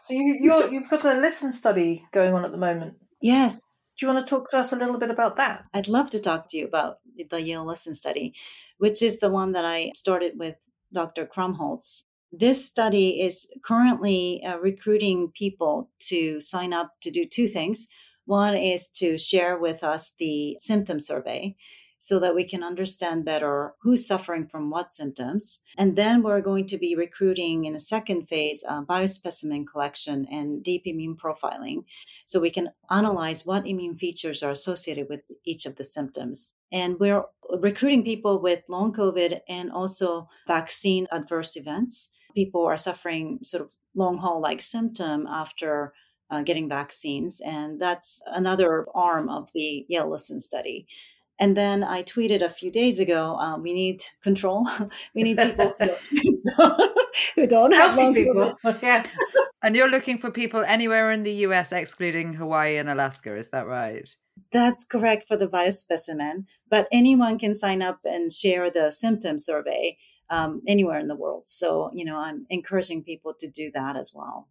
So you you're, you've got a listen study going on at the moment. yes. Do you want to talk to us a little bit about that? I'd love to talk to you about the Yale Listen study, which is the one that I started with Dr. Krumholz. This study is currently uh, recruiting people to sign up to do two things. One is to share with us the symptom survey so that we can understand better who's suffering from what symptoms. And then we're going to be recruiting in the second phase uh, biospecimen collection and deep immune profiling so we can analyze what immune features are associated with each of the symptoms. And we're recruiting people with long COVID and also vaccine adverse events. People are suffering sort of long haul like symptom after uh, getting vaccines. And that's another arm of the Yale Listen study. And then I tweeted a few days ago, uh, we need control. (laughs) we need people who don't, (laughs) who don't have long people. Yeah. And you're looking for people anywhere in the US, excluding Hawaii and Alaska, is that right? That's correct for the biospecimen, but anyone can sign up and share the symptom survey um, anywhere in the world. So, you know, I'm encouraging people to do that as well.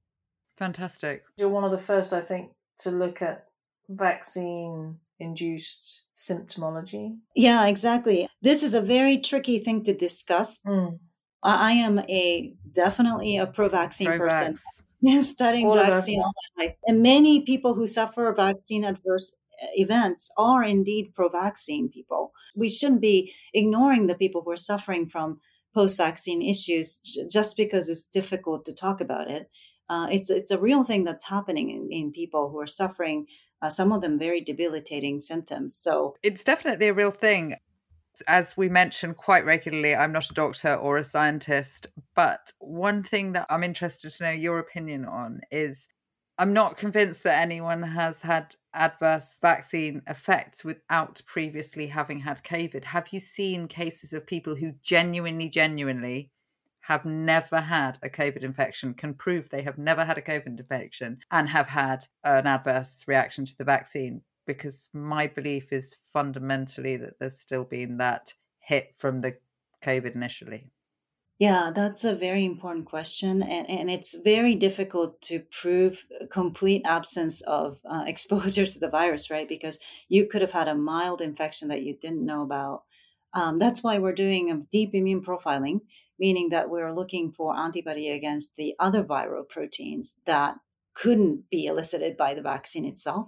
Fantastic. You're one of the first, I think, to look at vaccine induced symptomology? Yeah, exactly. This is a very tricky thing to discuss. Mm. I I am a definitely a pro-vaccine person. Pro-vax. (laughs) Yeah, studying All vaccine all my life. And many people who suffer vaccine adverse uh, events are indeed pro-vaccine people. We shouldn't be ignoring the people who are suffering from post-vaccine issues just because it's difficult to talk about it. Uh, it's it's a real thing that's happening in, in people who are suffering. Uh, some of them very debilitating symptoms. So It's definitely a real thing. As we mention quite regularly, I'm not a doctor or a scientist, but one thing that I'm interested to know your opinion on is I'm not convinced that anyone has had adverse vaccine effects without previously having had COVID. Have you seen cases of people who genuinely, genuinely have never had a COVID infection, can prove they have never had a COVID infection, and have had an adverse reaction to the vaccine? Because my belief is fundamentally that there's still been that hit from the COVID initially. Yeah, that's a very important question. And, and it's very difficult to prove complete absence of uh, (laughs) exposure to the virus, right? Because you could have had a mild infection that you didn't know about. Um, that's why we're doing a deep immune profiling, meaning that we're looking for antibody against the other viral proteins that couldn't be elicited by the vaccine itself,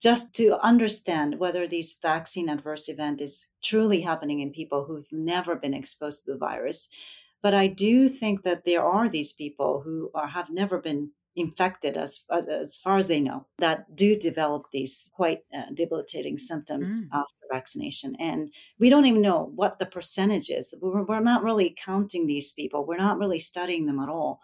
just to understand whether this vaccine adverse event is truly happening in people who've never been exposed to the virus. But I do think that there are these people who are have never been infected as as far as they know that do develop these quite uh, debilitating symptoms Mm. after vaccination. And we don't even know what the percentage is. We're, we're not really counting these people. We're not really studying them at all.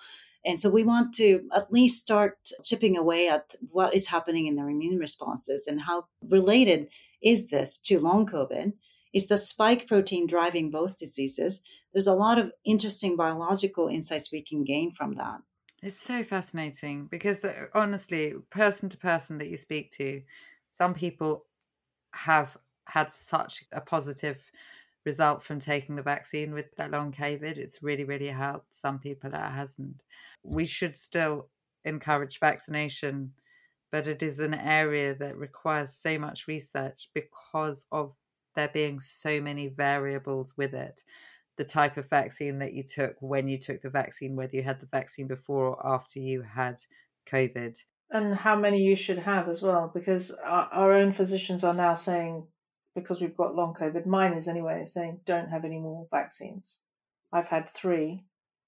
And so we want to at least start chipping away at what is happening in their immune responses and how related is this to long covid? Is the spike protein driving both diseases? There's a lot of interesting biological insights we can gain from that It's so fascinating because honestly, person to person that you speak to, some people have had such a positive result from taking the vaccine with their long COVID. It's really, really helped. Some people it hasn't. We should still encourage vaccination, but it is an area that requires so much research because of there being so many variables with it the type of vaccine that you took when you took the vaccine, whether you had the vaccine before or after you had COVID. And how many you should have as well, because our, our own physicians are now saying, because we've got long COVID, mine is anyway, saying don't have any more vaccines. I've had three,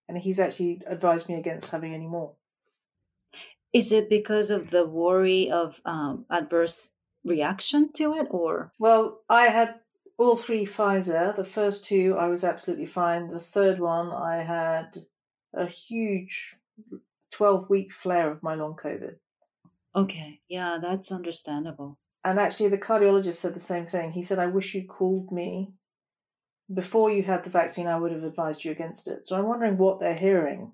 and he's actually advised me against having any more. is it because of the worry of um, adverse reaction to it or Well, I had all three Pfizer. The first two, I was absolutely fine. The third one, I had a huge 12 week flare of my long COVID. okay yeah that's understandable And actually, the cardiologist said the same thing. He said, I wish you called me before you had the vaccine. I would have advised you against it. So I'm wondering what they're hearing.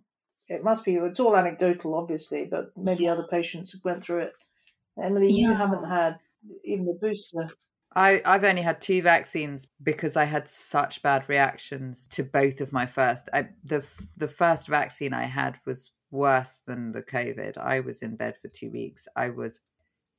It must be, it's all anecdotal, obviously, but maybe other patients went through it. Emily, you haven't had even the booster. I, I've only had two vaccines because I had such bad reactions to both of my first. I, the the first vaccine I had was worse than the COVID. I was in bed for two weeks. I was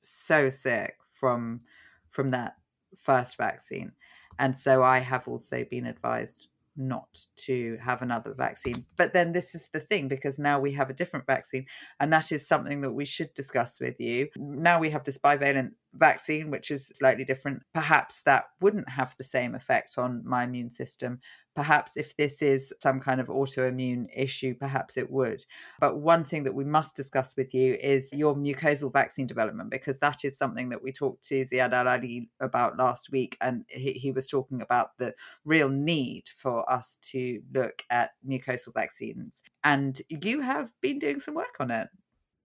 so sick from from that first vaccine, and so I have also been advised not to have another vaccine. But then this is the thing because now we have a different vaccine, and that is something that we should discuss with you. Now we have this bivalent vaccine, which is slightly different. Perhaps that wouldn't have the same effect on my immune system. Perhaps if this is some kind of autoimmune issue, perhaps it would. But one thing that we must discuss with you is your mucosal vaccine development, because that is something that we talked to Ziyad Al-Aly about last week. And he, he was talking about the real need for us to look at mucosal vaccines. And you have been doing some work on it.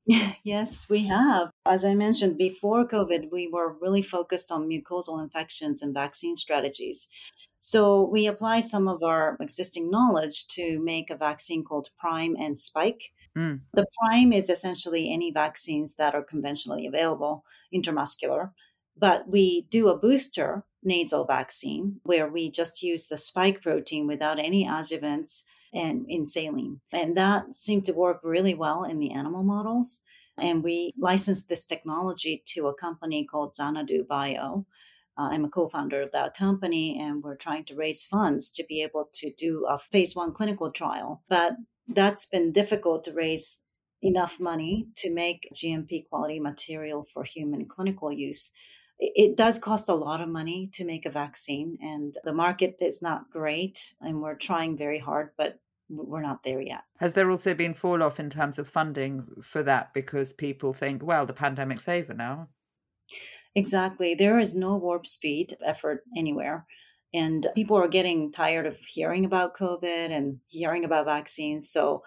(laughs) yes we have. As i mentioned before covid we were really focused on mucosal infections and vaccine strategies. So we applied some of our existing knowledge to make a vaccine called prime and spike. Mm. the prime is essentially any vaccines that are conventionally available intramuscular but we do a booster nasal vaccine where we just use the spike protein without any adjuvants and in saline. And that seemed to work really well in the animal models. And we licensed this technology to a company called Xanadu Bio. Uh, I'm a co founder of that company, and we're trying to raise funds to be able to do a phase one clinical trial. But that's been difficult to raise enough money to make GMP quality material for human clinical use. It does cost a lot of money to make a vaccine, and the market is not great. And we're trying very hard, but we're not there yet. Has there also been fall off in terms of funding for that because people think, well, the pandemic's over now? Exactly. There is no warp speed effort anywhere. And people are getting tired of hearing about COVID and hearing about vaccines. So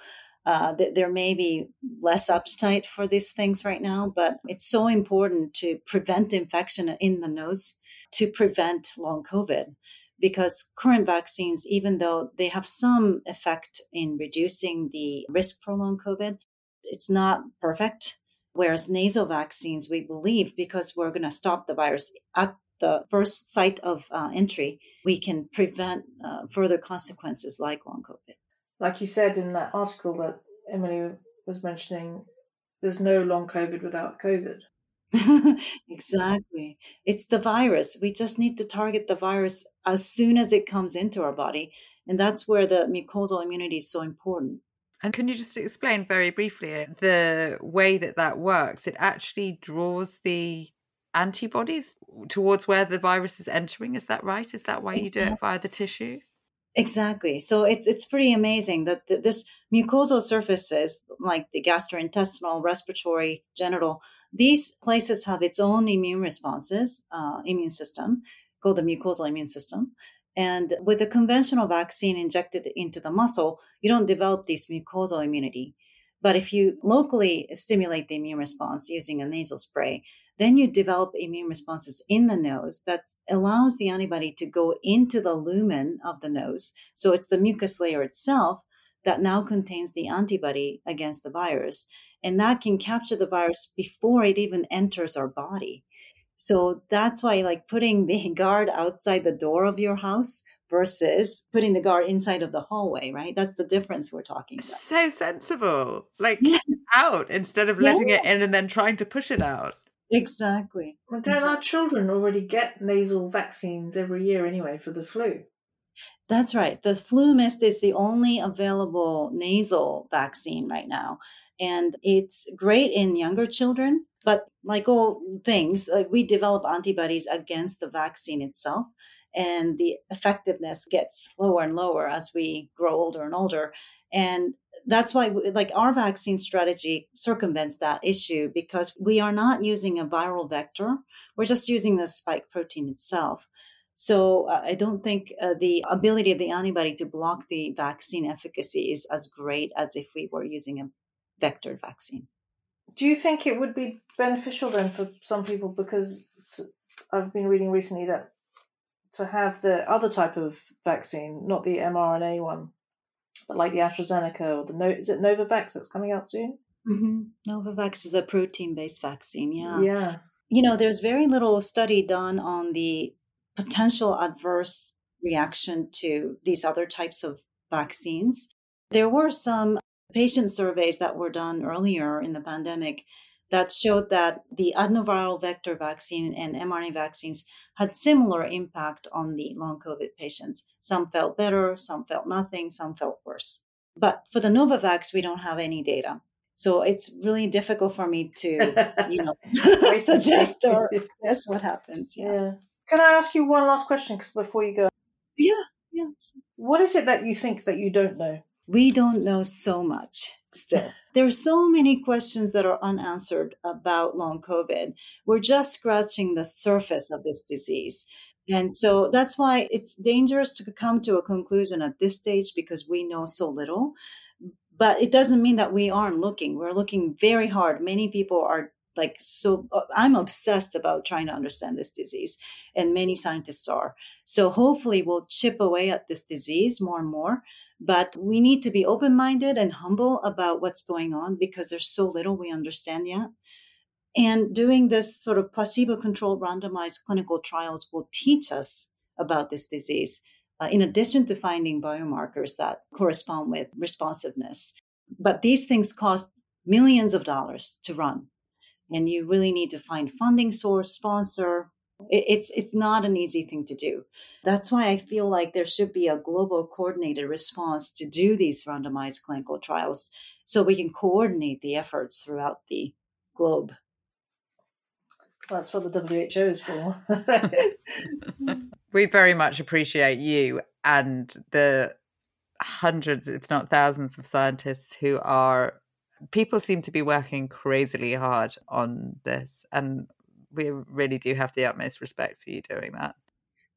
uh, th- there may be less appetite for these things right now, but it's so important to prevent infection in the nose to prevent long COVID because current vaccines, even though they have some effect in reducing the risk for long COVID, it's not perfect. Whereas nasal vaccines, we believe because we're going to stop the virus at the first site of uh, entry, we can prevent uh, further consequences like long COVID. Like you said in that article that Emily was mentioning, there's no long COVID without COVID. (laughs) exactly. It's the virus. We just need to target the virus as soon as it comes into our body. And that's where the mucosal immunity is so important. And can you just explain very briefly uh, the way that that works? It actually draws the antibodies towards where the virus is entering. Is that right? Is that why you do it via the tissue? Exactly. So it's it's pretty amazing that this mucosal surfaces, like the gastrointestinal, respiratory, genital, these places have its own immune responses, uh, immune system called the mucosal immune system. And with a conventional vaccine injected into the muscle, you don't develop this mucosal immunity. But if you locally stimulate the immune response using a nasal spray, then you develop immune responses in the nose that allows the antibody to go into the lumen of the nose. So it's the mucus layer itself that now contains the antibody against the virus. And that can capture the virus before it even enters our body. So that's why, like putting the (laughs) guard outside the door of your house versus putting the guard inside of the hallway, right? That's the difference we're talking about. So sensible. Like (laughs) out instead of letting it in and then trying to push it out. Exactly. Well, don't our children already get nasal vaccines every year anyway for the flu? That's right. The FluMist is the only available nasal vaccine right now. And it's great in younger children, but like all things, like we develop antibodies against the vaccine itself and the effectiveness gets lower and lower as we grow older and older and that's why like our vaccine strategy circumvents that issue because we are not using a viral vector. We're just using the spike protein itself. So uh, i don't think uh, the ability of the antibody to block the vaccine efficacy is as great as if we were using a vector vaccine. Do you think it would be beneficial then for some people? Because i've been reading recently that to have the other type of vaccine not the mrna one like the AstraZeneca or the no, is it Novavax that's coming out soon? Mm-hmm. Novavax is a protein-based vaccine. Yeah. Yeah. You know, there's very little study done on the potential adverse reaction to these other types of vaccines. There were some patient surveys that were done earlier in the pandemic that showed that the adenoviral vector vaccine and mRNA vaccines had similar impact on the long COVID patients. Some felt better, some felt nothing, some felt worse. But for the Novavax, we don't have any data. So it's really difficult for me to, you know, (laughs) (laughs) suggest or (laughs) guess what happens. Yeah. yeah. Can I ask you one last question before you go? Yeah, yeah. What is it that you think that you don't know? We don't know so much still. there are so many questions that are unanswered about long COVID. We're just scratching the surface of this disease. And so that's why it's dangerous to come to a conclusion at this stage because we know so little. But it doesn't mean that we aren't looking. We're looking very hard. Many people are like so uh, i'm obsessed about trying to understand this disease and many scientists are so hopefully we'll chip away at this disease more and more but we need to be open minded and humble about what's going on because there's so little we understand yet. And doing this sort of placebo controlled randomized clinical trials will teach us about this disease, uh, in addition to finding biomarkers that correspond with responsiveness. But these things cost millions of dollars to run. And you really need to find funding source, sponsor. It's it's not an easy thing to do. That's why I feel like there should be a global coordinated response to do these randomized clinical trials so we can coordinate the efforts throughout the globe. That's what the WHO is for. (laughs) we very much appreciate you and the hundreds, if not thousands, of scientists who are. People seem to be working crazily hard on this, and we really do have the utmost respect for you doing that.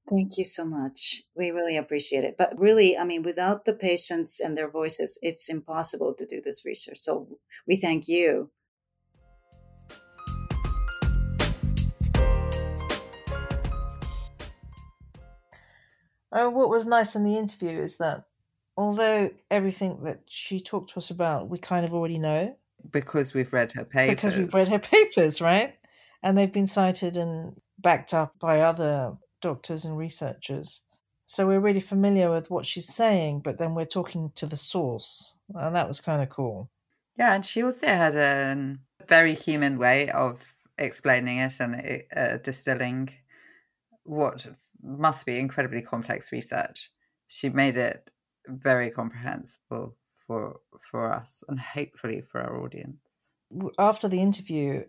Thank you so much. We really appreciate it. But really, I mean, without the patients and their voices, it's impossible to do this research. So we thank you. Oh, what was nice in the interview is that although everything that she talked to us about we kind of already know because we've read her papers because we've read her papers right and they've been cited and backed up by other doctors and researchers. So we're really familiar with what she's saying but then we're talking to the source. And that was kind of cool. Yeah and she also had a very human way of explaining it and uh, distilling what must be incredibly complex research. She made it very comprehensible for for us and hopefully for our audience. After the interview,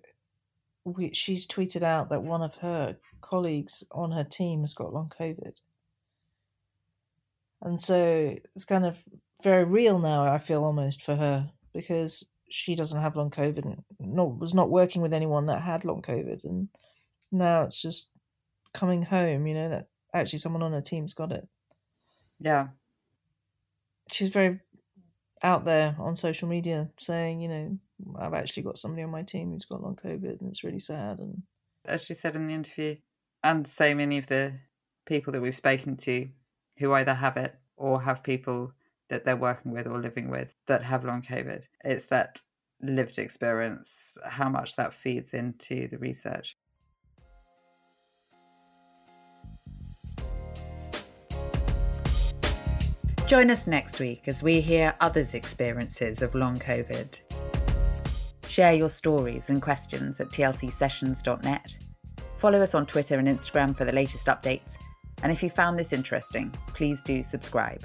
we, she's tweeted out that one of her colleagues on her team has got long COVID, and so it's kind of very real now. I feel almost for her because she doesn't have long COVID and not, was not working with anyone that had long COVID, and now it's just coming home. You know that actually someone on her team's got it. Yeah, she's very out there on social media saying, you know, I've actually got somebody on my team who's got long COVID and it's really sad. And as she said in the interview, and so many of the people that we've spoken to who either have it or have people that they're working with or living with that have long COVID, it's that lived experience, how much that feeds into the research. Join us next week as we hear others' experiences of long COVID. Share your stories and questions at tlcsessions.net. Follow us on Twitter and Instagram for the latest updates. And if you found this interesting, please do subscribe.